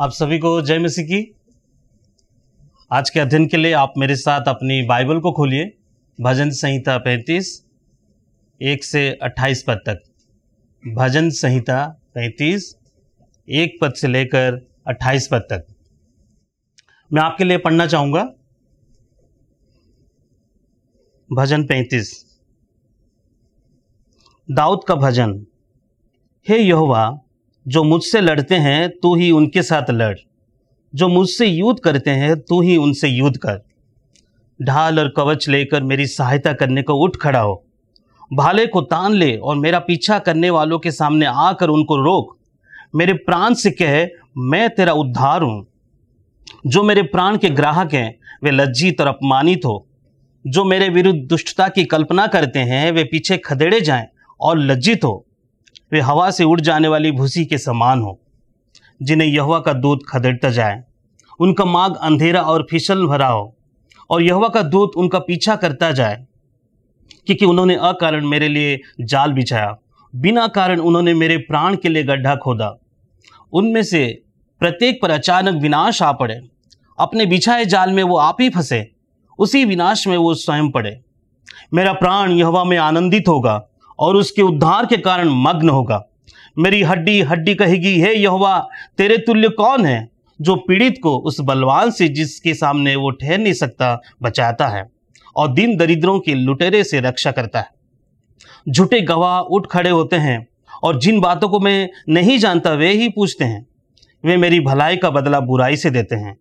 आप सभी को जय मसीह की। आज के अध्ययन के लिए आप मेरे साथ अपनी बाइबल को खोलिए। भजन संहिता पैंतीस, एक से अट्ठाईस पद तक। भजन संहिता पैंतीस, एक पद से लेकर अट्ठाईस पद तक। मैं आपके लिए पढ़ना चाहूँगा। भजन पैंतीस। दाऊद का भजन, हे यहोवा जो मुझसे लड़ते हैं, तू ही उनके साथ लड़। जो मुझसे युद्ध करते हैं, तू ही उनसे युद्ध कर। ढाल और कवच लेकर मेरी सहायता करने को उठ खड़ा हो। भाले को तान ले और मेरा पीछा करने वालों के सामने आकर उनको रोक। मेरे प्राण से कह, मैं तेरा उद्धार हूँ। जो मेरे प्राण के ग्राहक हैं, वे लज्जित और अपमानित हो। जो मेरे विरुद्ध दुष्टता की कल्पना करते हैं, वे पीछे खदेड़े जाएँ और लज्जित हो। वे हवा से उड़ जाने वाली भूसी के समान हो, जिन्हें यहवा का दूध खदेड़ता जाए। उनका मार्ग अंधेरा और फिसल भरा हो, और यहवा का दूत उनका पीछा करता जाए, क्योंकि उन्होंने अकारण मेरे लिए जाल बिछाया, बिना कारण उन्होंने मेरे प्राण के लिए गड्ढा खोदा। उनमें से प्रत्येक पर अचानक विनाश आ पड़े। अपने बिछाए जाल में वो आप ही फंसे, उसी विनाश में वो स्वयं पड़े। मेरा प्राण यहवा में आनंदित होगा और उसके उद्धार के कारण मग्न होगा। मेरी हड्डी हड्डी कहेगी, हे यहोवा, तेरे तुल्य कौन है जो पीड़ित को उस बलवान से जिसके सामने वो ठहर नहीं सकता, बचाता है और दिन दरिद्रों के लुटेरे से रक्षा करता है? झूठे गवाह उठ खड़े होते हैं और जिन बातों को मैं नहीं जानता, वे ही पूछते हैं। वे मेरी भलाई का बदला बुराई से देते हैं,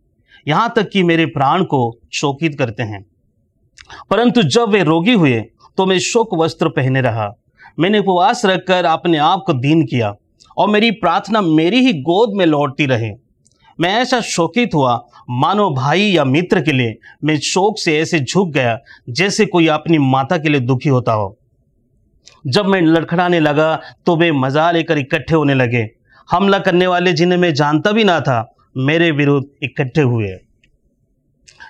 यहाँ तक कि मेरे प्राण को शोकित करते हैं। परंतु जब वे रोगी हुए तो मैं शोक वस्त्र पहने रहा। मैंने उपवास रखकर अपने आप को दीन किया और मेरी प्रार्थना मेरी ही गोद में लौटती रहे। मैं ऐसा शोकित हुआ, मानो भाई या मित्र के लिए मैं शोक से ऐसे झुक गया, जैसे कोई अपनी माता के लिए दुखी होता हो। जब मैं लड़खड़ाने लगा तो वे मज़ा लेकर इकट्ठे होने लगे। हमला करने वाले जिन्हें मैं जानता भी ना था, मेरे विरुद्ध इकट्ठे हुए।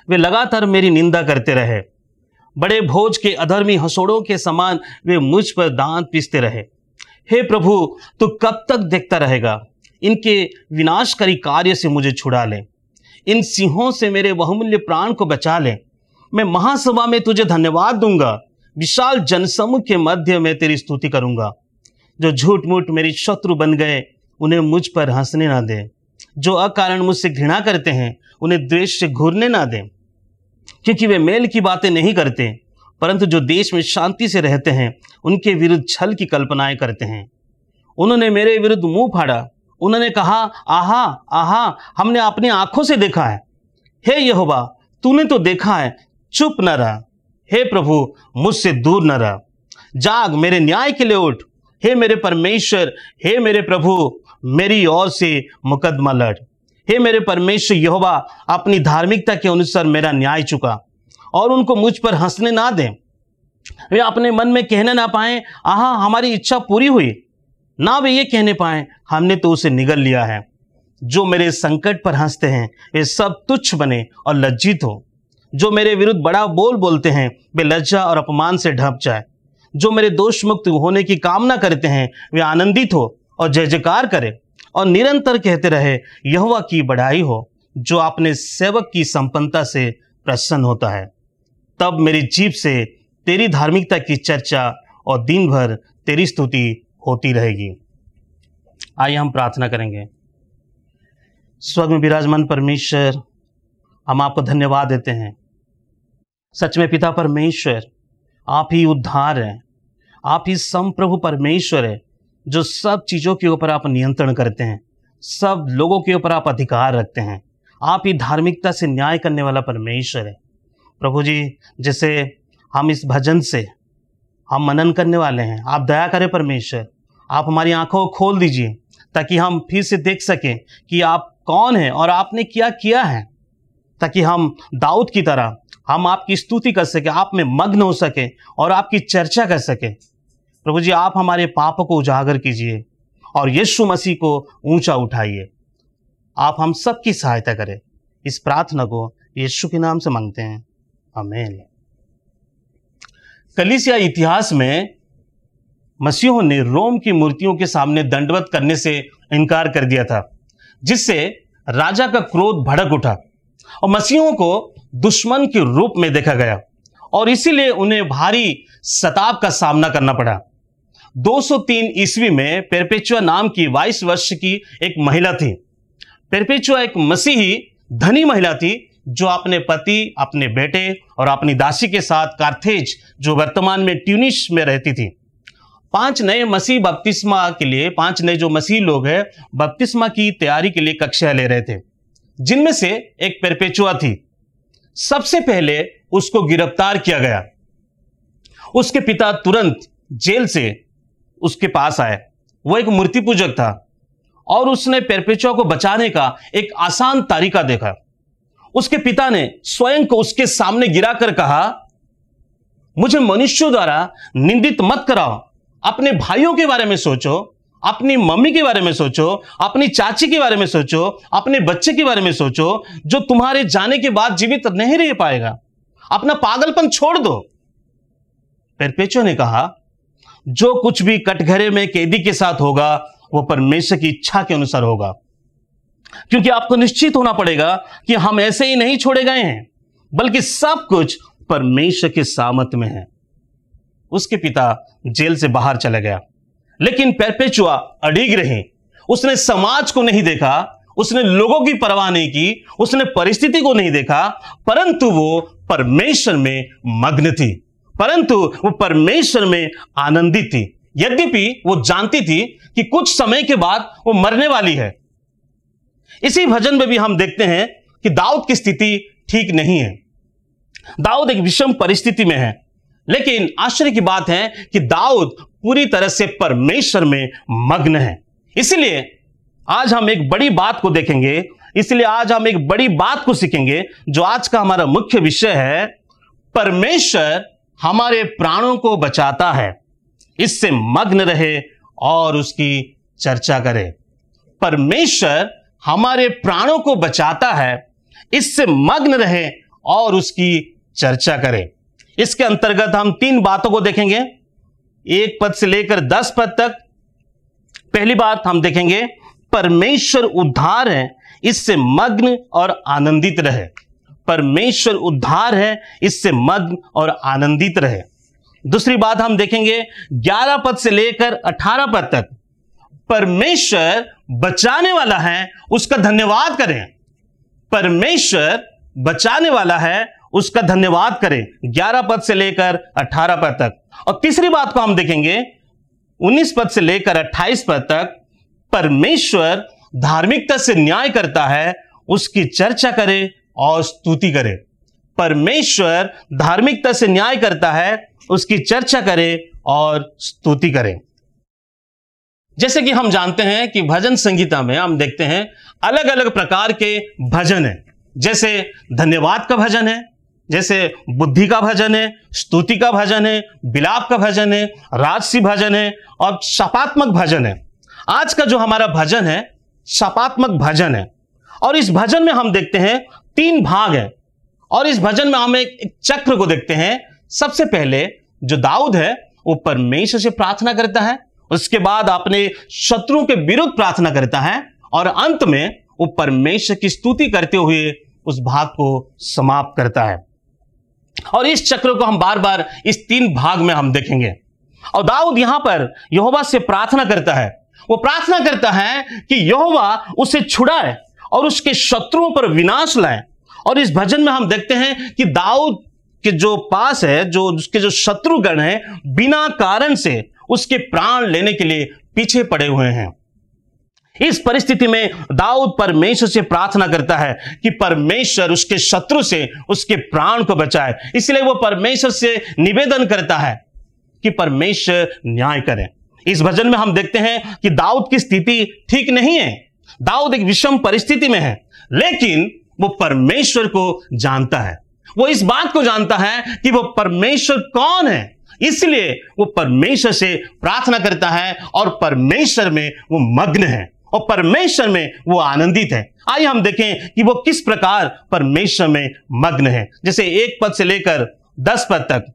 वे लगातार मेरी निंदा करते रहे। बड़े भोज के अधर्मी हसोड़ों के समान वे मुझ पर दांत पीसते रहे। हे प्रभु, तू कब तक देखता रहेगा? इनके विनाशकारी कार्य से मुझे छुड़ा ले। इन सिंहों से मेरे बहुमूल्य प्राण को बचा ले। मैं महासभा में तुझे धन्यवाद दूँगा। विशाल जनसमूह के मध्य में तेरी स्तुति करूँगा। जो झूठ मूठ मेरी शत्रु बन गए, उन्हें मुझ पर हंसने ना दे। जो अकारण मुझसे घृणा करते हैं, उन्हें द्वेष से घूरने ना दें। क्योंकि वे मेल की बातें नहीं करते, परंतु जो देश में शांति से रहते हैं, उनके विरुद्ध छल की कल्पनाएँ करते हैं। उन्होंने मेरे विरुद्ध मुँह फाड़ा। उन्होंने कहा, आहा आहा, हमने अपनी आँखों से देखा है। हे यहोवा, तूने तो देखा है, चुप न रहा। हे प्रभु, मुझसे दूर न रहा। जाग, मेरे न्याय के लिए उठ। हे मेरे परमेश्वर, हे मेरे प्रभु, मेरी ओर से मुकदमा लड़। हे मेरे परमेश्वर यहोवा, अपनी धार्मिकता के अनुसार मेरा न्याय चुका और उनको मुझ पर हंसने ना दें। वे अपने मन में कहने ना पाए, आहा, हमारी इच्छा पूरी हुई। ना वे ये कहने पाए, हमने तो उसे निगल लिया है। जो मेरे संकट पर हँसते हैं, वे सब तुच्छ बने और लज्जित हो। जो मेरे विरुद्ध बड़ा बोल बोलते हैं, वे लज्जा और अपमान से ढप जाए। जो मेरे दोष मुक्त होने की कामना करते हैं, वे आनंदित हो और जय जयकार करें। और निरंतर कहते रहे, यहवा की बढ़ाई हो, जो अपने सेवक की संपन्नता से प्रसन्न होता है। तब मेरी जीप से तेरी धार्मिकता की चर्चा और दिन भर तेरी स्तुति होती रहेगी। आइए हम प्रार्थना करेंगे। स्वर्ग में विराजमान परमेश्वर, हम आपको धन्यवाद देते हैं। सच में पिता परमेश्वर, आप ही उद्धार हैं। आप ही संप्रभु परमेश्वर है। जो सब चीज़ों के ऊपर आप नियंत्रण करते हैं, सब लोगों के ऊपर आप अधिकार रखते हैं, आप ही धार्मिकता से न्याय करने वाला परमेश्वर है। प्रभु जी, जैसे हम इस भजन से हम मनन करने वाले हैं, आप दया करें परमेश्वर, आप हमारी आँखों को खोल दीजिए, ताकि हम फिर से देख सकें कि आप कौन हैं और आपने क्या किया है, ताकि हम दाऊद की तरह, हम आपकी स्तुति कर सकें, आप में मग्न हो सके और आपकी चर्चा कर सकें। प्रभु जी, आप हमारे पाप को उजागर कीजिए और यीशु मसीह को ऊँचा उठाइए। आप हम सबकी सहायता करें। इस प्रार्थना को यीशु के नाम से मांगते हैं। अमेन कलिसिया इतिहास में मसीहों ने रोम की मूर्तियों के सामने दंडवत करने से इनकार कर दिया था, जिससे राजा का क्रोध भड़क उठा और मसीहों को दुश्मन के रूप में देखा गया और इसीलिए उन्हें भारी सताव का सामना करना पड़ा। 203 ईस्वी में पेरपेचुआ नाम की 22 वर्ष की एक महिला थी। पेरपेचुआ एक मसीही, धनी महिला थी, जो अपने पति, अपने बेटे और अपनी दासी के साथ कार्थेज जो वर्तमान में ट्यूनिश में रहती थी। पाँच नए मसीह बपतिस्मा के लिए, पाँच नए जो मसीह लोग हैं, बपतिस्मा की तैयारी के लिए कक्षा ले रहे थे। जिनमें से एक पेरपेचुआ थी। सबसे पहले उसको गिरफ़्तार किया गया। उसके पिता तुरंत जेल से उसके पास आए। वो एक मूर्ति पूजक था और उसने पेरपेचुआ को बचाने का एक आसान तरीका देखा। उसके पिता ने स्वयं को उसके सामने गिराकर कहा, मुझे मनुष्यों द्वारा निंदित मत कराओ। अपने भाइयों के बारे में सोचो, अपनी मम्मी के बारे में सोचो, अपनी चाची के बारे में सोचो, अपने बच्चे के बारे में सोचो, जो तुम्हारे जाने के बाद जीवित नहीं रह पाएगा। अपना पागलपन छोड़ दो। पेरपेचो ने कहा जो कुछ भी कटघरे में कैदी के साथ होगा, वो परमेश्वर की इच्छा के अनुसार होगा। क्योंकि आपको निश्चित होना पड़ेगा कि हम ऐसे ही नहीं छोड़े गए हैं, बल्कि सब कुछ परमेश्वर के सामत में है। उसके पिता जेल से बाहर चला गया, लेकिन पेरपेचुआ अड़िग रही। उसने समाज को नहीं देखा, उसने लोगों की परवाह नहीं की, उसने परिस्थिति को नहीं देखा, परंतु वो परमेश्वर में मग्न थी। परंतु वो परमेश्वर में आनंदित थी। यद्यपि वो जानती थी कि कुछ समय के बाद वो मरने वाली है। इसी भजन में भी हम देखते हैं कि दाऊद की स्थिति ठीक नहीं है। दाऊद एक विषम परिस्थिति में है। लेकिन आश्चर्य की बात है कि दाऊद पूरी तरह से परमेश्वर में मग्न है। इसलिए आज हम एक बड़ी बात को देखेंगे। इसलिए आज हम एक बड़ी बात को सीखेंगे, जो आज का हमारा मुख्य विषय है, परमेश्वर हमारे प्राणों को बचाता है। इससे मग्न रहे और उसकी चर्चा करें। परमेश्वर हमारे प्राणों को बचाता है, इससे मग्न रहे और उसकी चर्चा करें। इसके अंतर्गत हम तीन बातों को देखेंगे। एक पद से लेकर दस पद तक पहली बात हम देखेंगे, परमेश्वर उद्धार है, इससे मग्न और आनंदित रहे। परमेश्वर उद्धार है, इससे मग्न और आनंदित रहे। दूसरी बात हम देखेंगे, ग्यारह पद से लेकर अठारह पद तक, परमेश्वर बचाने वाला है, उसका धन्यवाद करें। परमेश्वर बचाने वाला है, उसका धन्यवाद करें, ग्यारह पद से लेकर अठारह पद तक। और तीसरी बात को हम देखेंगे, उन्नीस पद से लेकर अट्ठाईस पद तक, परमेश्वर धार्मिकता से न्याय करता है, उसकी चर्चा करे और स्तुति करे। परमेश्वर धार्मिकता से न्याय करता है, उसकी चर्चा करे और स्तुति करे। जैसे कि हम जानते हैं कि भजन संगीता में हम देखते हैं अलग अलग प्रकार के भजन है। जैसे धन्यवाद का भजन है, जैसे बुद्धि का भजन है, स्तुति का भजन है बिलाप का भजन है, राजसी भजन है और शपात्मक भजन है। आज का जो हमारा भजन है, शपात्मक भजन है। और इस भजन में हम देखते हैं तीन भाग है। और इस भजन में हम एक, एक चक्र को देखते हैं। सबसे पहले जो दाऊद है वो परमेश्वर से प्रार्थना करता है। उसके बाद अपने शत्रुओं के विरुद्ध प्रार्थना करता है। और अंत में वो परमेश्वर की स्तुति करते हुए उस भाग को समाप्त करता है। और इस चक्र को हम बार बार इस तीन भाग में हम देखेंगे। और दाऊद यहाँ पर यहोवा से प्रार्थना करता है। वो प्रार्थना करता है कि यहोवा उसे छुड़ाए। और उसके शत्रुओं पर विनाश लाए। और इस भजन में हम देखते हैं कि दाऊद के जो पास है, जो उसके जो शत्रुगण हैं, बिना कारण से उसके प्राण लेने के लिए पीछे पड़े हुए हैं। इस परिस्थिति में दाऊद परमेश्वर से प्रार्थना करता है कि परमेश्वर उसके शत्रु से उसके प्राण को बचाए। इसलिए वो परमेश्वर से निवेदन करता है कि परमेश्वर न्याय करें। इस भजन में हम देखते हैं कि दाऊद की स्थिति ठीक नहीं है। दाऊद एक विषम परिस्थिति में है, लेकिन वो परमेश्वर को जानता है। वो इस बात को जानता है कि वो परमेश्वर कौन है। इसलिए वो परमेश्वर से प्रार्थना करता है और परमेश्वर में वो मग्न है और परमेश्वर में वो आनंदित है। आइए हम देखें कि वो किस प्रकार परमेश्वर में मग्न है। जैसे एक पद से लेकर दस पद तक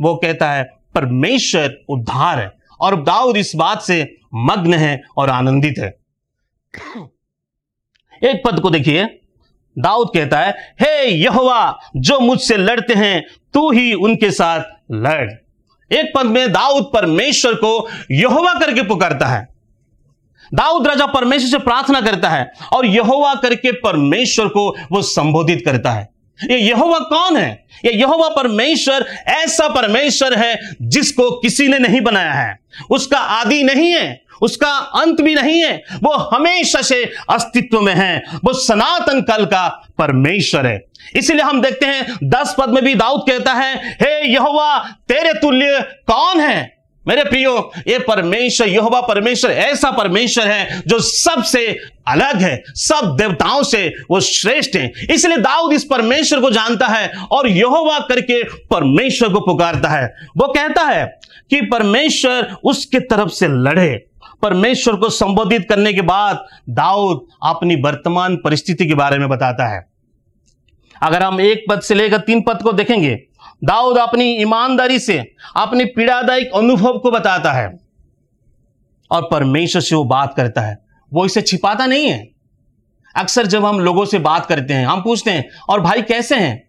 वो कहता है, परमेश्वर उद्धार है और दाऊद इस बात से मग्न है और आनंदित है। एक पद को देखिए। दाऊद कहता है, हे यहोवा, जो मुझसे लड़ते हैं, तू ही उनके साथ लड़। एक पद में दाऊद परमेश्वर को यहोवा करके पुकारता है। दाऊद राजा परमेश्वर से प्रार्थना करता है और यहोवा करके परमेश्वर को वो संबोधित करता है। ये यहोवा कौन है? ये यहोवा परमेश्वर ऐसा परमेश्वर है जिसको किसी ने नहीं बनाया है। उसका आदि नहीं है उसका अंत भी नहीं है। वो हमेशा से अस्तित्व में है। वो सनातन कल का परमेश्वर है। इसीलिए हम देखते हैं, दस पद में भी दाऊद कहता है, हे यहोवा, तेरे तुल्य कौन है? मेरे प्रियो, ये परमेश्वर, यहोवा परमेश्वर, ऐसा परमेश्वर है जो सबसे अलग है। सब देवताओं से वो श्रेष्ठ है। इसलिए दाऊद इस परमेश्वर को जानता है और यहोवा करके परमेश्वर को पुकारता है। वो कहता है कि परमेश्वर उसके तरफ़ से लड़े। परमेश्वर को संबोधित करने के बाद दाऊद अपनी वर्तमान परिस्थिति के बारे में बताता है। अगर हम एक पद से लेकर तीन पद को देखेंगे, दाऊद अपनी ईमानदारी से, अपनी पीड़ादायक अनुभव को बताता है और परमेश्वर से वो बात करता है। वो इसे छिपाता नहीं है। अक्सर जब हम लोगों से बात करते हैं, हम पूछते हैं, और भाई कैसे हैं?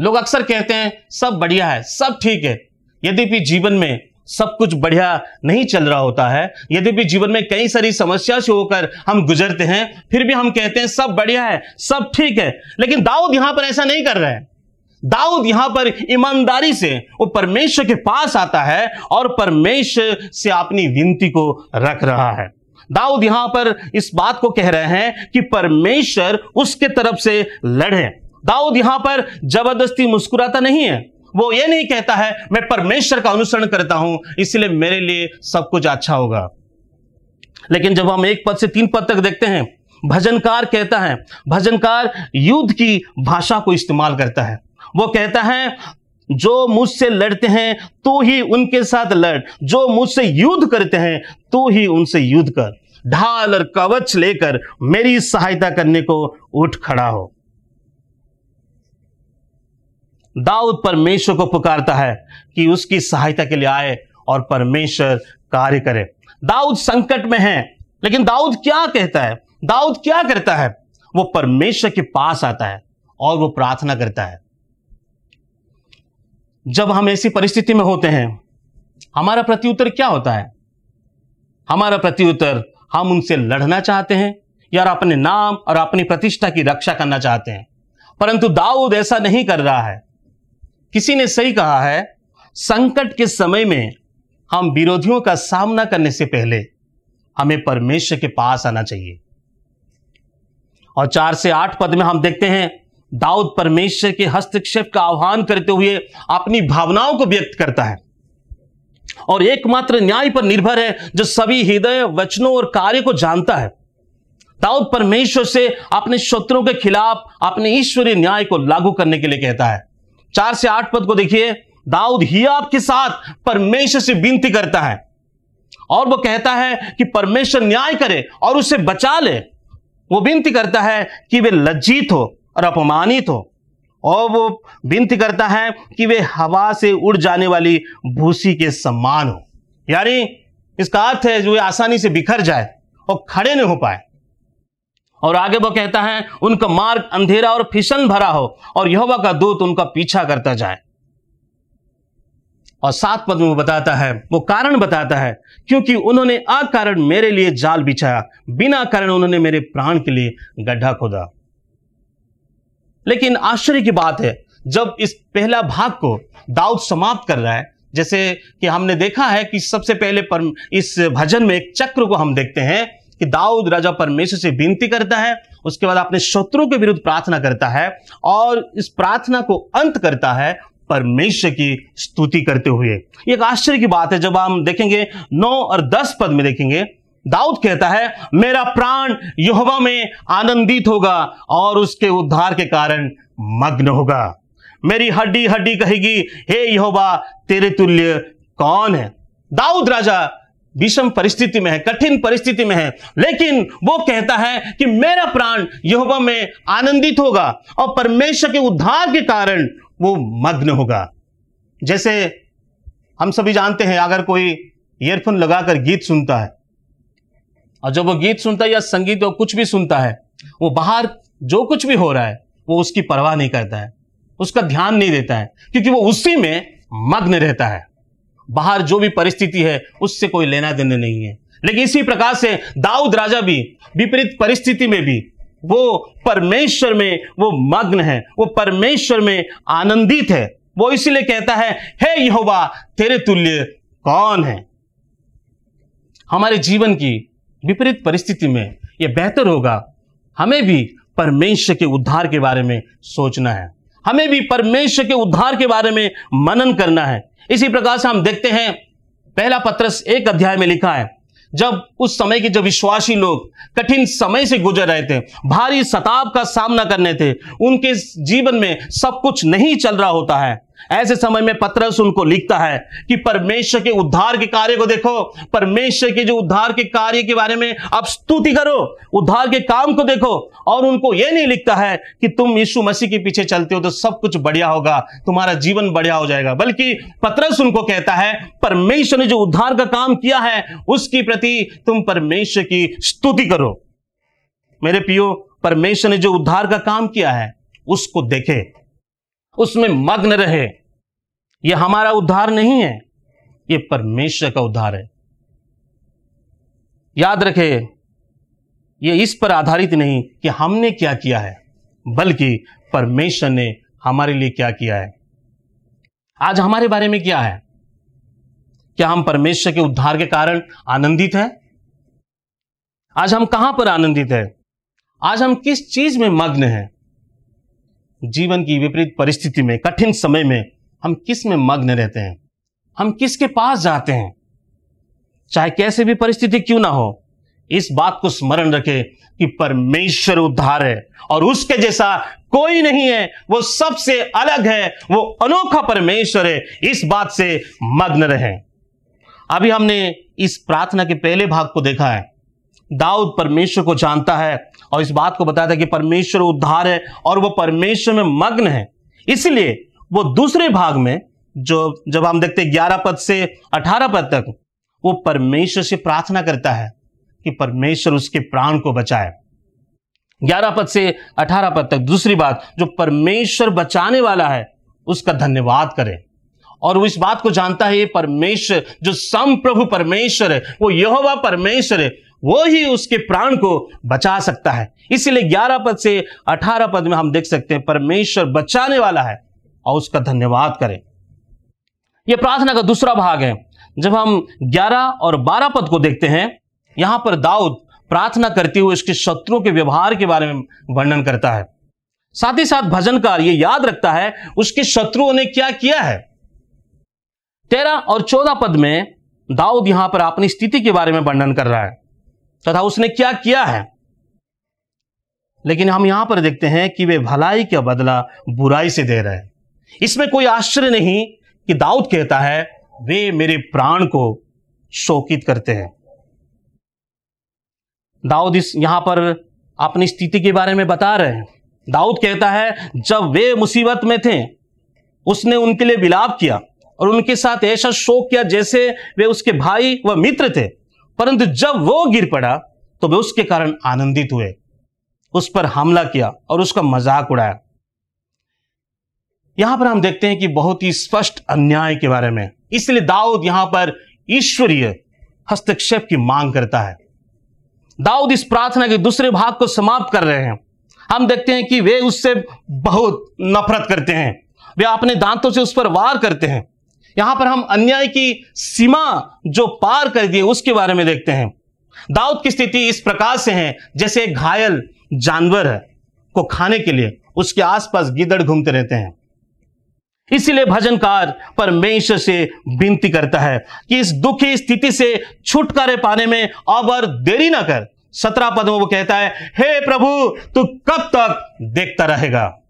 लोग अक्सर कहते हैं, सब बढ़िया है, सब ठीक है। यद्यपि जीवन में सब कुछ बढ़िया नहीं चल रहा होता है। यदि भी जीवन में कई सारी समस्या से होकर हम गुजरते हैं, फिर भी हम कहते हैं, सब बढ़िया है, सब ठीक है। लेकिन दाऊद यहाँ पर ऐसा नहीं कर रहे है। दाऊद यहाँ पर ईमानदारी से, वो परमेश्वर के पास आता है और परमेश्वर से अपनी विनती को रख रहा है। दाऊद यहाँ पर इस बात को कह रहे हैं कि परमेश्वर उसके तरफ़ से लड़े। दाऊद यहाँ पर ज़बरदस्ती मुस्कुराता नहीं है। वो ये नहीं कहता है, मैं परमेश्वर का अनुसरण करता हूँ, इसलिए मेरे लिए सब कुछ अच्छा होगा। लेकिन जब हम एक पद से तीन पद तक देखते हैं, भजनकार कहता है, भजनकार युद्ध की भाषा को इस्तेमाल करता है। वो कहता है, जो मुझसे लड़ते हैं तो ही उनके साथ लड़। जो मुझसे युद्ध करते हैं तो ही उनसे युद्ध कर। ढाल और कवच लेकर मेरी सहायता करने को उठ खड़ा हो। दाऊद परमेश्वर को पुकारता है कि उसकी सहायता के लिए आए और परमेश्वर कार्य करे। दाऊद संकट में है, लेकिन दाऊद क्या कहता है? दाऊद क्या करता है? वो परमेश्वर के पास आता है और वो प्रार्थना करता है। जब हम ऐसी परिस्थिति में होते हैं, हमारा प्रत्युत्तर क्या होता है? हमारा प्रत्युत्तर, हम उनसे लड़ना चाहते हैं या अपने नाम और अपनी प्रतिष्ठा की रक्षा करना चाहते हैं। परंतु दाऊद ऐसा नहीं कर रहा है। किसी ने सही कहा है, संकट के समय में हम विरोधियों का सामना करने से पहले हमें परमेश्वर के पास आना चाहिए। और चार से आठ पद में हम देखते हैं, दाऊद परमेश्वर के हस्तक्षेप का आह्वान करते हुए अपनी भावनाओं को व्यक्त करता है। और एकमात्र न्याय पर निर्भर है, जो सभी हृदय, वचनों और कार्य को जानता है। दाऊद परमेश्वर से अपने शत्रुओं के खिलाफ अपने ईश्वरीय न्याय को लागू करने के लिए कहता है। चार से आठ पद को देखिए, दाऊद ही आपके साथ परमेश्वर से विनती करता है। और वो कहता है कि परमेश्वर न्याय करे और उसे बचा ले। वो विनती करता है कि वे लज्जित हो और अपमानित हो। और वो विनती करता है कि वे हवा से उड़ जाने वाली भूसी के सम्मान हो। यानी, इसका अर्थ है जो आसानी से बिखर जाए और खड़े नहीं हो पाए। और आगे वो कहता है, उनका मार्ग अंधेरा और फिशन भरा हो और यहोवा का दूत उनका पीछा करता जाए। और सात पद में वो बताता है, वो कारण बताता है, क्योंकि उन्होंने अकारण मेरे लिए जाल बिछाया, बिना कारण उन्होंने मेरे प्राण के लिए गड्ढा खोदा। लेकिन आश्चर्य की बात है, जब इस पहला भाग को दाऊद समाप्त कर रहा है, जैसे कि हमने देखा है कि सबसे पहले पर इस भजन में एक चक्र को हम देखते हैं कि दाऊद राजा परमेश्वर से विनती करता है, उसके बाद अपने शत्रुओं के विरुद्ध प्रार्थना करता है और इस प्रार्थना को अंत करता है परमेश्वर की स्तुति करते हुए। एक आश्चर्य की बात है, जब हम देखेंगे, नौ और दस पद में देखेंगे, दाऊद कहता है, मेरा प्राण यहोवा में आनंदित होगा और उसके उद्धार के कारण मग्न होगा। मेरी हड्डी हड्डी कहेगी, हे यहोवा, तेरे तुल्य कौन है? दाऊद राजा विषम परिस्थिति में है, कठिन परिस्थिति में है। लेकिन वो कहता है कि मेरा प्राण यहोवा में आनंदित होगा और परमेश्वर के उद्धार के कारण वो मग्न होगा। जैसे हम सभी जानते हैं, अगर कोई ईयरफोन लगाकर गीत सुनता है, और जब वो गीत सुनता है या संगीत और कुछ भी सुनता है, वो बाहर जो कुछ भी हो रहा है, वो उसकी परवाह नहीं करता है, उसका ध्यान नहीं देता है, क्योंकि वो उसी में मग्न रहता है। बाहर जो भी परिस्थिति है, उससे कोई लेना देना नहीं है। लेकिन इसी प्रकार से दाऊद राजा भी, विपरीत परिस्थिति में भी, वो परमेश्वर में वो मग्न है, वो परमेश्वर में आनंदित है। वो इसीलिए कहता है, हे यहोवा, तेरे तुल्य कौन है? हमारे जीवन की विपरीत परिस्थिति में यह बेहतर होगा। हमें भी परमेश्वर के उद्धार के बारे में सोचना है। हमें भी परमेश्वर के उद्धार के बारे में मनन करना है। इसी प्रकार से हम देखते हैं, पहला पत्रस एक अध्याय में लिखा है, जब उस समय के जो विश्वासी लोग कठिन समय से गुजर रहे थे, भारी सताब का सामना करने थे, उनके जीवन में सब कुछ नहीं चल रहा होता है। ऐसे समय में पत्रस उनको लिखता है कि परमेश्वर के उद्धार के कार्य को देखो, परमेश्वर के जो उद्धार के कार्य के बारे में आप स्तुति करो, उद्धार के काम को देखो, और उनको यह नहीं लिखता है कि तुम यीशु मसीह के पीछे चलते हो तो सब कुछ बढ़िया होगा, तुम्हारा जीवन बढ़िया हो जाएगा। बल्कि पत्रस उनको कहता है, परमेश्वर ने जो उद्धार का काम किया है, उसके प्रति तुम परमेश्वर की स्तुति करो। मेरे पियो परमेश्वर ने जो उद्धार का काम किया है, उसको देखे। उसमें मग्न रहे। यह हमारा उद्धार नहीं है यह परमेश्वर का उद्धार है। याद रखे यह इस पर आधारित नहीं कि हमने क्या किया है, बल्कि परमेश्वर ने हमारे लिए क्या किया है। आज हमारे बारे में क्या है? क्या हम परमेश्वर के उद्धार के कारण आनंदित हैं? आज हम कहाँ पर आनंदित हैं? आज हम किस चीज़ में मग्न हैं? जीवन की विपरीत परिस्थिति में, कठिन समय में हम किसमें मग्न रहते हैं? हम किसके पास जाते हैं? चाहे कैसे भी परिस्थिति क्यों ना हो, इस बात को स्मरण रखे कि परमेश्वर उद्धार है और उसके जैसा कोई नहीं है। वो सबसे अलग है, वो अनोखा परमेश्वर है। इस बात से मग्न रहे। अभी हमने इस प्रार्थना के पहले भाग को देखा है। दाऊद परमेश्वर को जानता है और इस बात को बताया था कि परमेश्वर उद्धार है और वह परमेश्वर में मग्न है। इसलिए वो दूसरे भाग में, जो, जब हम देखते ग्यारह पद से अठारह पद तक, वो परमेश्वर से प्रार्थना करता है कि परमेश्वर उसके प्राण को बचाए। ग्यारह पद से अठारह पद तक दूसरी बात, जो परमेश्वर बचाने वाला है, उसका धन्यवाद करें। और वो इस बात को जानता है, ये परमेश्वर, जो सम प्रभु परमेश्वर है, वो यहोवा परमेश्वर है वो ही उसके प्राण को बचा सकता है। इसलिए ग्यारह पद से अठारह पद में हम देख सकते हैं, परमेश्वर बचाने वाला है और उसका धन्यवाद करें। यह प्रार्थना का दूसरा भाग है। जब हम ग्यारह और बारह पद को देखते हैं, यहाँ पर दाऊद प्रार्थना करते हुए उसके शत्रुओं के व्यवहार के बारे में वर्णन करता है। साथ ही साथ भजनकार ये याद रखता है, उसके शत्रुओं ने क्या किया है? तेरह और चौदह पद में दाऊद यहाँ पर अपनी स्थिति के बारे में वर्णन कर रहा है। तथा उसने क्या किया है? लेकिन हम यहाँ पर देखते हैं कि वे भलाई का बदला बुराई से दे रहे हैं। इसमें कोई आश्चर्य नहीं कि दाऊद कहता है, वे मेरे प्राण को शोकित करते हैं। दाऊद इस यहाँ पर अपनी स्थिति के बारे में बता रहे हैं। दाऊद कहता है, जब वे मुसीबत में थे, उसने उनके लिए विलाप किया और उनके साथ ऐसा शोक किया जैसे वे उसके भाई व मित्र थे। परंतु जब वो गिर पड़ा तो वे उसके कारण आनंदित हुए। उस पर हमला किया और उसका मज़ाक उड़ाया। यहाँ पर हम देखते हैं कि बहुत ही स्पष्ट अन्याय के बारे में। इसलिए दाऊद यहाँ पर ईश्वरीय हस्तक्षेप की मांग करता है। दाऊद इस प्रार्थना के दूसरे भाग को समाप्त कर रहे हैं। हम देखते हैं कि वे उससे बहुत नफरत करते हैं। वे अपने दांतों से उस पर वार करते हैं। यहाँ पर हम अन्याय की सीमा जो पार कर दिए उसके बारे में देखते हैं। दाऊद की स्थिति इस प्रकार से है, जैसे घायल जानवर को खाने के लिए, उसके आसपास गिदड़ घूमते रहते हैं। इसीलिए भजनकार परमेश्वर से विनती करता है कि इस दुखी स्थिति से छुटकारे पाने में और देरी ना कर। सत्रह पद में वो कहता है, हे प्रभु, तू कब तक देखता रहेगा?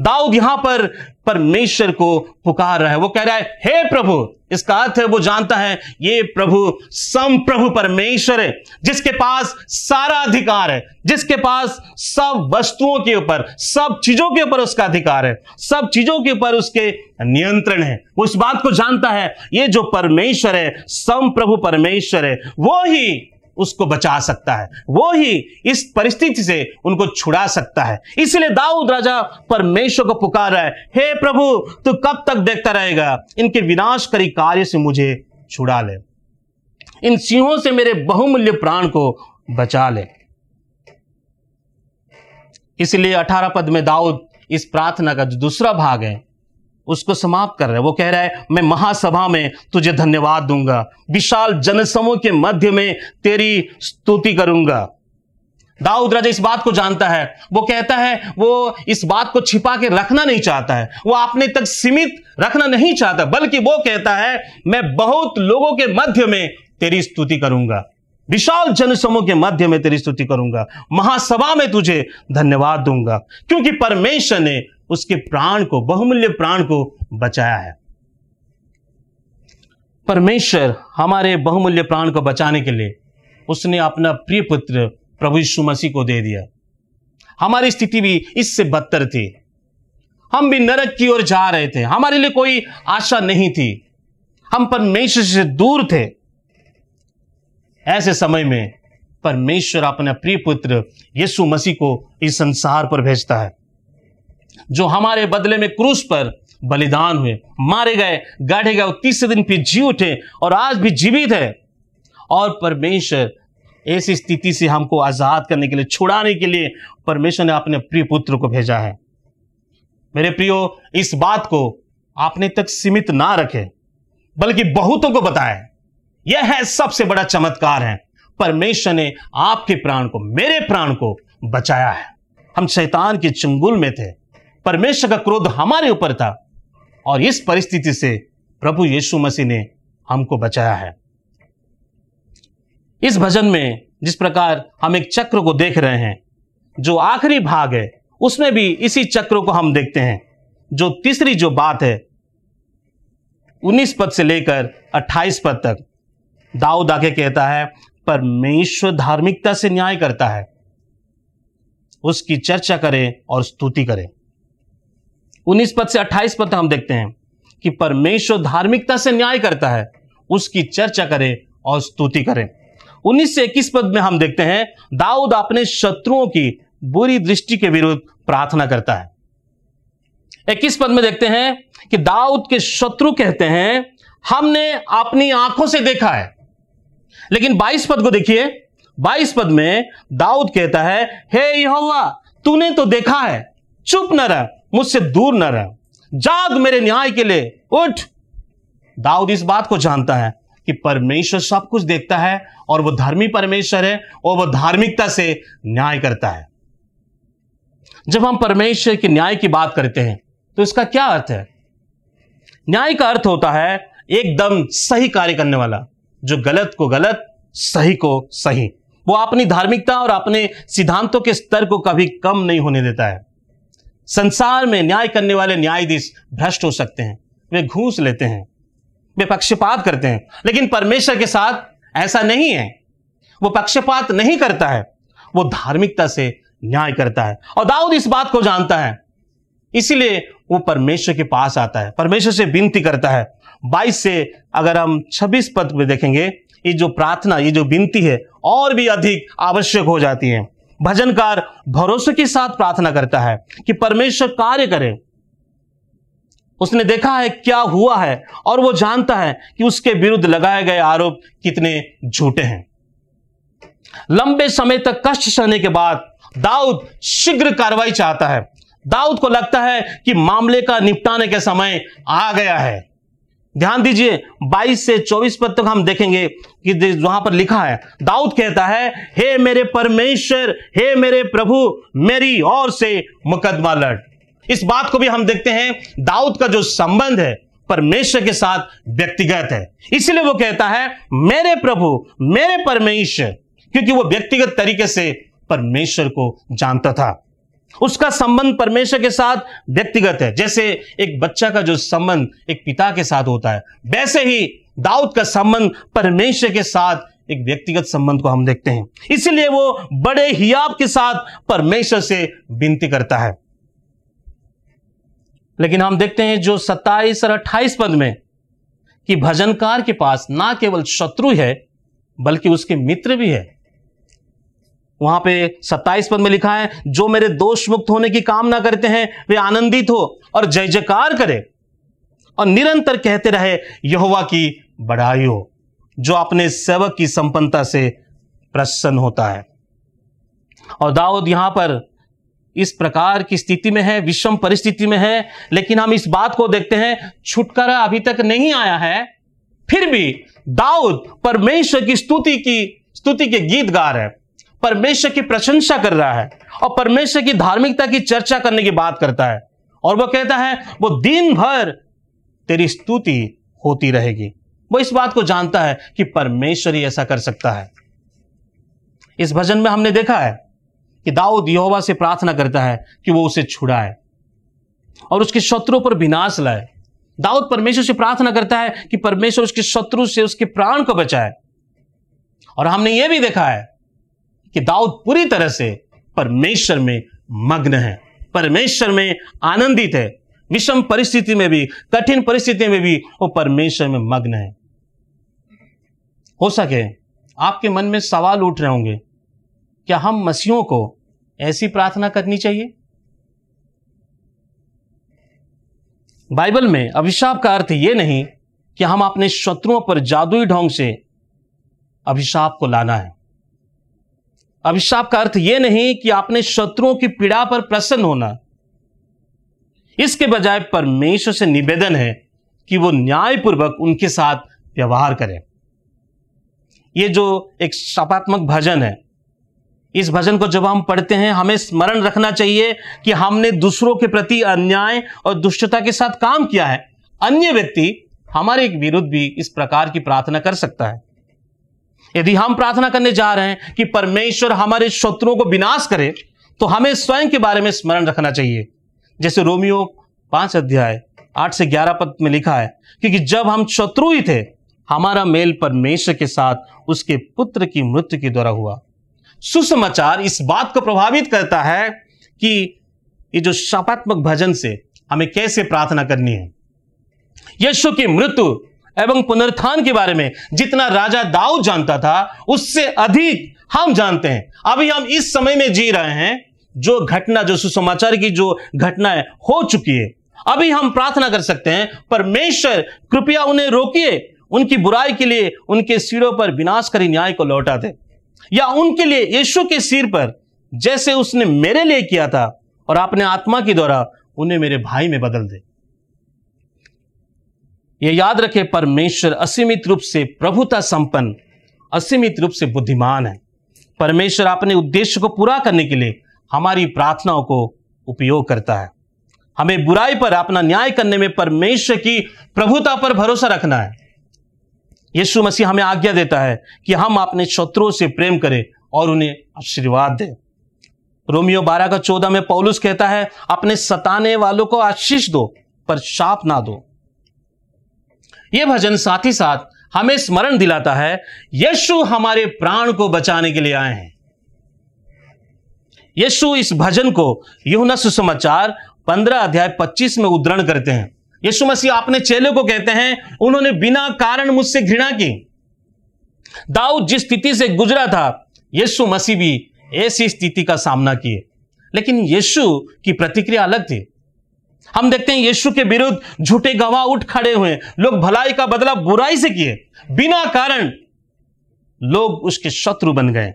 दाऊद यहाँ पर परमेश्वर को पुकार रहा है। वो कह रहा है, हे प्रभु, इसका अर्थ है, वो जानता है, ये प्रभु सम प्रभु परमेश्वर है, जिसके पास सारा अधिकार है, जिसके पास सब वस्तुओं के ऊपर, सब चीज़ों के ऊपर उसका अधिकार है, सब चीज़ों के ऊपर उसके नियंत्रण है। वो इस बात को जानता है, ये जो परमेश्वर है सम प्रभु परमेश्वर है, वो ही उसको बचा सकता है। वो ही इस परिस्थिति से उनको छुड़ा सकता है। इसलिए दाऊद राजा परमेश्वर को पुकार रहा है, हे प्रभु, तू कब तक देखता रहेगा? इनके विनाशकारी कार्य से मुझे छुड़ा ले। इन सिंहों से मेरे बहुमूल्य प्राण को बचा ले। इसलिए अठारह पद में दाऊद इस प्रार्थना का जो दूसरा भाग है। उसको समाप्त कर रहा है। वो कह रहा है, मैं महासभा में तुझे धन्यवाद दूँगा। विशाल जनसमूह के मध्य में तेरी स्तुति करूँगा। दाऊद राजा इस बात को जानता है। वो कहता है, वो इस बात को छिपा के रखना नहीं चाहता है। वो अपने तक सीमित रखना नहीं चाहता, बल्कि वो कहता है, मैं बहुत लोगों के मध्य में तेरी स्तुति करूँगा। विशाल जनसमूह के मध्य में तेरी स्तुति करूँगा। महासभा में तुझे धन्यवाद दूँगा। क्योंकि परमेश्वर ने उसके प्राण को, बहुमूल्य प्राण को बचाया है। परमेश्वर हमारे बहुमूल्य प्राण को बचाने के लिए उसने अपना प्रिय पुत्र प्रभु यीशु मसीह को दे दिया। हमारी स्थिति भी इससे बदतर थी। हम भी नरक की ओर जा रहे थे। हमारे लिए कोई आशा नहीं थी। हम परमेश्वर से दूर थे। ऐसे समय में परमेश्वर अपने प्रिय पुत्र यीशु मसीह को इस संसार पर भेजता है। जो हमारे बदले में क्रूस पर बलिदान हुए, मारे गए, गाढ़े गए तीसरे दिन फिर जी उठे और आज भी जीवित है। और परमेश्वर, ऐसी स्थिति से हमको आज़ाद करने के लिए, छुड़ाने के लिए परमेश्वर ने अपने प्रिय पुत्र को भेजा है। मेरे प्रियो, इस बात को आपने तक सीमित ना रखे, बल्कि बहुतों को बताए यह है सबसे बड़ा चमत्कार है। परमेश्वर ने आपके प्राण को, मेरे प्राण को बचाया है। हम शैतान के चंगुल में थे। परमेश्वर का क्रोध हमारे ऊपर था और इस परिस्थिति से प्रभु यीशु मसीह ने हमको बचाया है। इस भजन में जिस प्रकार हम एक चक्र को देख रहे हैं, जो आखिरी भाग है, उसमें भी इसी चक्र को हम देखते हैं, जो तीसरी जो बात है 19 पद से लेकर 28 पद तक, दाऊद आके कहता है, परमेश्वर धार्मिकता से न्याय करता है। उसकी चर्चा करें और स्तुति करें। उन्नीस पद से अट्ठाईस पद हम देखते हैं कि परमेश्वर धार्मिकता से न्याय करता है, उसकी चर्चा करें और स्तुति करें। उन्नीस से इक्कीस पद में हम देखते हैं, दाऊद अपने शत्रुओं की बुरी दृष्टि के विरुद्ध प्रार्थना करता है। इक्कीस पद में देखते हैं कि दाऊद के शत्रु कहते हैं, हमने अपनी आँखों से देखा है। लेकिन बाईस पद को देखिए, बाईस पद में दाऊद कहता है, हे यहोवा, तूने तो देखा है, चुप न रह। मुझसे दूर न रह। जाग मेरे न्याय के लिए। उठ। दाऊद इस बात को जानता है कि परमेश्वर सब कुछ देखता है और वो धर्मी परमेश्वर है और वो धार्मिकता से न्याय करता है। जब हम परमेश्वर के न्याय की बात करते हैं तो इसका क्या अर्थ है? न्याय का अर्थ होता है एकदम सही कार्य करने वाला, जो गलत को गलत, सही को सही। वो अपनी धार्मिकता और अपने सिद्धांतों के स्तर को कभी कम नहीं होने देता है। संसार में न्याय करने वाले न्यायाधीश भ्रष्ट हो सकते हैं। वे घूस लेते हैं, वे पक्षपात करते हैं। लेकिन परमेश्वर के साथ ऐसा नहीं है। वो पक्षपात नहीं करता है, वो धार्मिकता से न्याय करता है। और दाऊद इस बात को जानता है। इसीलिए वो परमेश्वर के पास आता है, परमेश्वर से विनती करता है। 22 से अगर हम 26 पद में देखेंगे, ये जो प्रार्थना, ये जो विनती है, और भी अधिक आवश्यक हो जाती है। भजनकार भरोसे के साथ प्रार्थना करता है कि परमेश्वर कार्य करे। उसने देखा है क्या हुआ है और वो जानता है कि उसके विरुद्ध लगाए गए आरोप कितने झूठे हैं। लंबे समय तक कष्ट सहने के बाद दाऊद शीघ्र कार्रवाई चाहता है। दाऊद को लगता है कि मामले का निपटाने का समय आ गया है। ध्यान दीजिए 22 से 24 पद तक हम देखेंगे कि वहाँ पर लिखा है। दाऊद कहता है, हे मेरे परमेश्वर, हे मेरे प्रभु, मेरी ओर से मुकदमा लड़। इस बात को भी हम देखते हैं, दाऊद का जो संबंध है, परमेश्वर के साथ व्यक्तिगत है। इसलिए वो कहता है, मेरे प्रभु, मेरे परमेश्वर, क्योंकि वो व्यक्तिगत तरीके से परमेश्वर को जानता था। उसका संबंध परमेश्वर के साथ व्यक्तिगत है। जैसे एक बच्चा का जो संबंध एक पिता के साथ होता है, वैसे ही दाऊद का संबंध परमेश्वर के साथ एक व्यक्तिगत संबंध को हम देखते हैं। इसलिए वो बड़े हियाब के साथ परमेश्वर से विनती करता है। लेकिन हम देखते हैं जो 27 और 28 पद में कि भजनकार के पास ना केवल शत्रु है, बल्कि उसके मित्र भी है। वहाँ पे 27 पद में लिखा है, जो मेरे दोष मुक्त होने की कामना करते हैं, वे आनंदित हो और जय जयकार करे और निरंतर कहते रहे, यहोवा की बढ़ाई हो, जो अपने सेवक की संपन्नता से प्रसन्न होता है। और दाऊद यहाँ पर इस प्रकार की स्थिति में है, विषम परिस्थिति में है, लेकिन हम इस बात को देखते हैं, छुटकारा अभी तक नहीं आया है, फिर भी दाऊद परमेश्वर की स्तुति की, स्तुति के गीत गा रहे हैं। परमेश्वर की प्रशंसा कर रहा है और परमेश्वर की धार्मिकता की चर्चा करने की बात करता है। और वो कहता है, वो दिन भर तेरी स्तुति होती रहेगी। वो इस बात को जानता है कि परमेश्वर ही ऐसा कर सकता है। इस भजन में हमने देखा है कि दाऊद यहोवा से प्रार्थना करता है कि वो उसे छुड़ाए और उसके शत्रुओं पर विनाश लाए। दाऊद परमेश्वर से प्रार्थना करता है कि परमेश्वर उसके शत्रु से उसके प्राण को बचाए। और हमने ये भी देखा है कि दाऊद पूरी तरह से परमेश्वर में मग्न है, परमेश्वर में आनंदित है। विषम परिस्थिति में भी, कठिन परिस्थिति में भी वो परमेश्वर में मग्न है। हो सके, आपके मन में सवाल उठ रहे होंगे, क्या हम मसीहों को ऐसी प्रार्थना करनी चाहिए? बाइबल में अभिशाप का अर्थ यह नहीं कि हम अपने शत्रुओं पर जादुई ढोंग से अभिशाप को लाना है। अभिशाप का अर्थ यह नहीं कि आपने शत्रुओं की पीड़ा पर प्रसन्न होना। इसके बजाय परमेश्वर से निवेदन है कि वो न्यायपूर्वक उनके साथ व्यवहार करें। ये जो एक शापात्मक भजन है, इस भजन को जब हम पढ़ते हैं, हमें स्मरण रखना चाहिए कि हमने दूसरों के प्रति अन्याय और दुष्टता के साथ काम किया है। अन्य व्यक्ति हमारे विरुद्ध भी इस प्रकार की प्रार्थना कर सकता है। यदि हम प्रार्थना करने जा रहे हैं कि परमेश्वर हमारे शत्रुओं को विनाश करे तो हमें स्वयं के बारे में स्मरण रखना चाहिए। जैसे रोमियो पाँच अध्याय आठ से ग्यारह पद में लिखा है क्योंकि जब हम शत्रु ही थे, हमारा मेल परमेश्वर के साथ उसके पुत्र की मृत्यु के द्वारा हुआ। सुसमाचार इस बात को प्रभावित करता है कि ये जो शापात्मक भजन से हमें कैसे प्रार्थना करनी है? यशु की मृत्यु एवं पुनरुत्थान के बारे में जितना राजा दाऊद जानता था, उससे अधिक हम जानते हैं। अभी हम इस समय में जी रहे हैं, जो घटना, जो सुसमाचार की जो घटना है, हो चुकी है। अभी हम प्रार्थना कर सकते हैं, परमेश्वर कृपया उन्हें रोकिए, उनकी बुराई के लिए, उनके सिरों पर विनाशकारी न्याय को लौटा दे। या उनके लिए, यीशु के सिर पर, जैसे उसने मेरे लिए किया था, और अपने आत्मा के द्वारा उन्हें मेरे भाई में बदल दे। यह याद रखे, परमेश्वर असीमित रूप से प्रभुता संपन्न, असीमित रूप से बुद्धिमान है। परमेश्वर अपने उद्देश्य को पूरा करने के लिए हमारी प्रार्थनाओं को उपयोग करता है। हमें बुराई पर अपना न्याय करने में परमेश्वर की प्रभुता पर भरोसा रखना है। यीशु मसीह हमें आज्ञा देता है कि हम अपने शत्रुओं से प्रेम करें और उन्हें आशीर्वाद दें। रोमियो बारह का चौदह में पौलुस कहता है, अपने सताने वालों को आशीष दो, पर शाप ना दो। यह भजन साथ ही साथ हमें स्मरण दिलाता है, यशु हमारे प्राण को बचाने के लिए आए हैं। यशु इस भजन को यूना सुसमाचार पंद्रह अध्याय पच्चीस में उद्धरण करते हैं। यीशु मसीह अपने चेले को कहते हैं, उन्होंने बिना कारण मुझसे घृणा की। दाऊद जिस स्थिति से गुजरा था, यीशु मसीह भी ऐसी स्थिति का सामना किए। लेकिन यीशु की प्रतिक्रिया अलग थी। हम देखते हैं यीशु के विरुद्ध झूठे गवाह उठ खड़े हुए लोग भलाई का बदला बुराई से किए। बिना कारण लोग उसके शत्रु बन गए।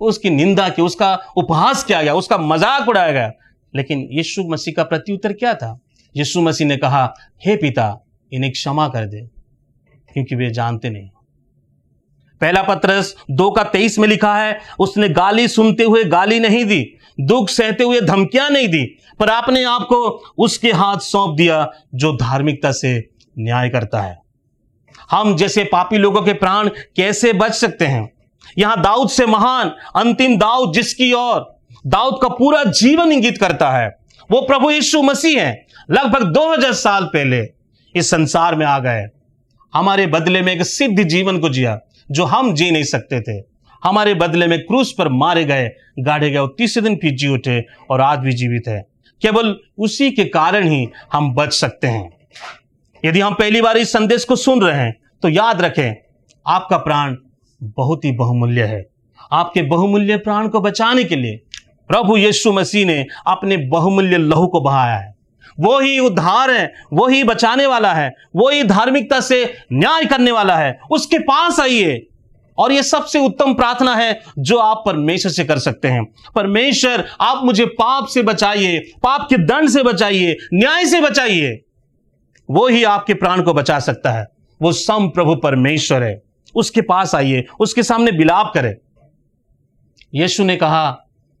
उसकी निंदा की, उसका उपहास किया गया, उसका मज़ाक उड़ाया गया। लेकिन यीशु मसीह का प्रत्युत्तर क्या था? यीशु मसीह ने कहा, हे पिता, इन्हें क्षमा कर दे, क्योंकि वे जानते नहीं। पहला पत्रस दो का तेईस में लिखा है, उसने गाली सुनते हुए गाली नहीं दी, दुख सहते हुए धमकियाँ नहीं दी, पर आपने आपको उसके हाथ सौंप दिया जो धार्मिकता से न्याय करता है। हम जैसे पापी लोगों के प्राण कैसे बच सकते हैं? यहाँ दाऊद से महान, अंतिम दाऊद जिसकी ओर, दाऊद का पूरा जीवन इंगित करता है, वो प्रभु यीशु मसीह है, लगभग 2000 साल पहले इस संसार में आ गए। हमारे बदले में एक सिद्ध जीवन को जिया। जो हम जी नहीं सकते थे। हमारे बदले में क्रूस पर मारे गए गाड़े गए और तीसरे दिन फिर जी उठे और आज भी जीवित है। केवल उसी के कारण ही हम बच सकते हैं। यदि हम पहली बार इस संदेश को सुन रहे हैं तो याद रखें, आपका प्राण बहुत ही बहुमूल्य है। आपके बहुमूल्य प्राण को बचाने के लिए प्रभु यीशु मसीह ने अपने बहुमूल्य लहू को बहाया है। वो ही उद्धार है, वो ही बचाने वाला है, वो ही धार्मिकता से न्याय करने वाला है। उसके पास आइए। और ये सबसे उत्तम प्रार्थना है जो आप परमेश्वर से कर सकते हैं। परमेश्वर, आप मुझे पाप से बचाइए, पाप के दंड से बचाइए, न्याय से बचाइए। वो ही आपके प्राण को बचा सकता है। वो सम प्रभु परमेश्वर है। उसके पास आइए, उसके सामने बिलाप करें। यीशु ने कहा,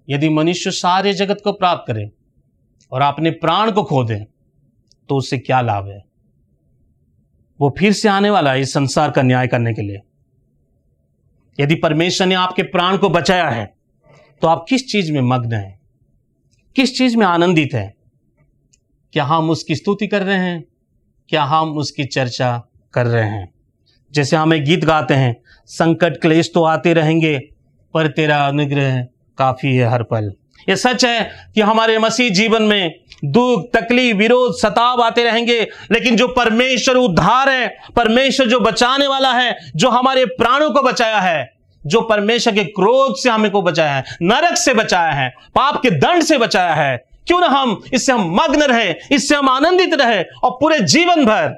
यदि मनुष्य सारे जगत को प्राप्त करे और अपने प्राण को खो दे तो उससे क्या लाभ है? वो फिर से आने वाला है इस संसार का न्याय करने के लिए। यदि परमेश्वर ने आपके प्राण को बचाया है तो आप किस चीज़ में मग्न हैं? किस चीज़ में आनंदित हैं? क्या हम उसकी स्तुति कर रहे हैं? क्या हम उसकी चर्चा कर रहे हैं? जैसे हम एक गीत गाते हैं, संकट क्लेश तो आते रहेंगे, पर तेरा अनुग्रह काफ़ी है हर पल। ये सच है कि हमारे मसीह जीवन में दुख, तकलीफ़, विरोध, सताव आते रहेंगे, लेकिन जो परमेश्वर उद्धार है, परमेश्वर जो बचाने वाला है, जो हमारे प्राणों को बचाया है, जो परमेश्वर के क्रोध से हमें को बचाया है, नरक से बचाया है, पाप के दंड से बचाया है, क्यों ना हम इससे हम मग्न रहे, इससे हम आनंदित रहे और पूरे जीवन भर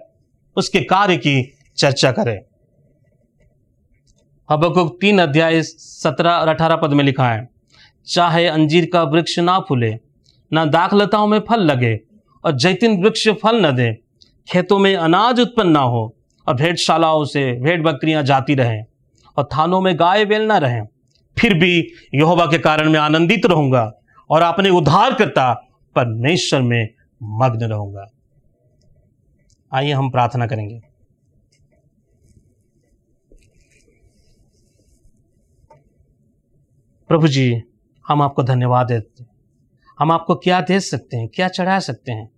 उसके कार्य की चर्चा करें। हबकुक तीन अध्याय सत्रह और अठारह पद में लिखा है चाहे अंजीर का वृक्ष ना फूले, ना दाखलताओं में फल लगे और जैतिन वृक्ष फल न दे। खेतों में अनाज उत्पन्न ना हो और भेड़शालाओं से भेड़ बकरियाँ जाती रहें और थानों में गाय बेल ना रहें। फिर भी यहोवा के कारण मैं आनंदित रहूँगा और अपने उद्धार करता परमेश्वर में मग्न रहूँगा। आइए हम प्रार्थना करेंगे। प्रभु जी हम आपको धन्यवाद देते हैं। हम आपको क्या दे सकते हैं, क्या चढ़ा सकते हैं?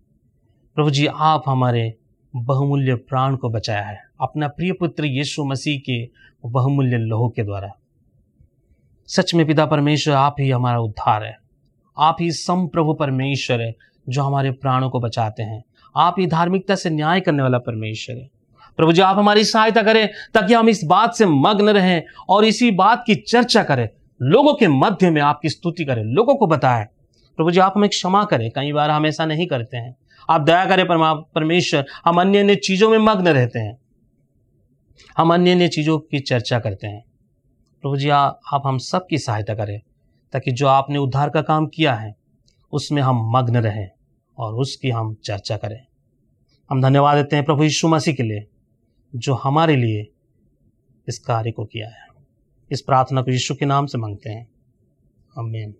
प्रभु जी, आप हमारे बहुमूल्य प्राण को बचाया है। अपना प्रिय पुत्र यीशु मसीह के बहुमूल्य लोहो के द्वारा। सच में पिता परमेश्वर, आप ही हमारा उद्धार है। आप ही सम प्रभु परमेश्वर है, जो हमारे प्राणों को बचाते हैं। आप ही धार्मिकता से न्याय करने वाला परमेश्वर है। प्रभु जी, आप हमारी सहायता करें, ताकि हम इस बात से मग्न रहें और इसी बात की चर्चा करें। लोगों के मध्य में आपकी स्तुति करें, लोगों को बताएँ। प्रभु जी, आप हमें क्षमा करें, कई बार हम ऐसा नहीं करते हैं। आप दया करें, परमा, परमेश्वर, हम अन्य अन्य चीज़ों में मग्न रहते हैं। हम अन्य अन्य चीज़ों की चर्चा करते हैं। प्रभु जी आप हम सबकी सहायता करें, ताकि जो आपने उद्धार का काम किया है, उसमें हम मग्न रहें और उसकी हम चर्चा करें। हम धन्यवाद देते हैं प्रभु यीशु मसीह के लिए, जो हमारे लिए इस कार्य को किया है। इस प्रार्थना को यीशु के नाम से मांगते हैं। आमीन।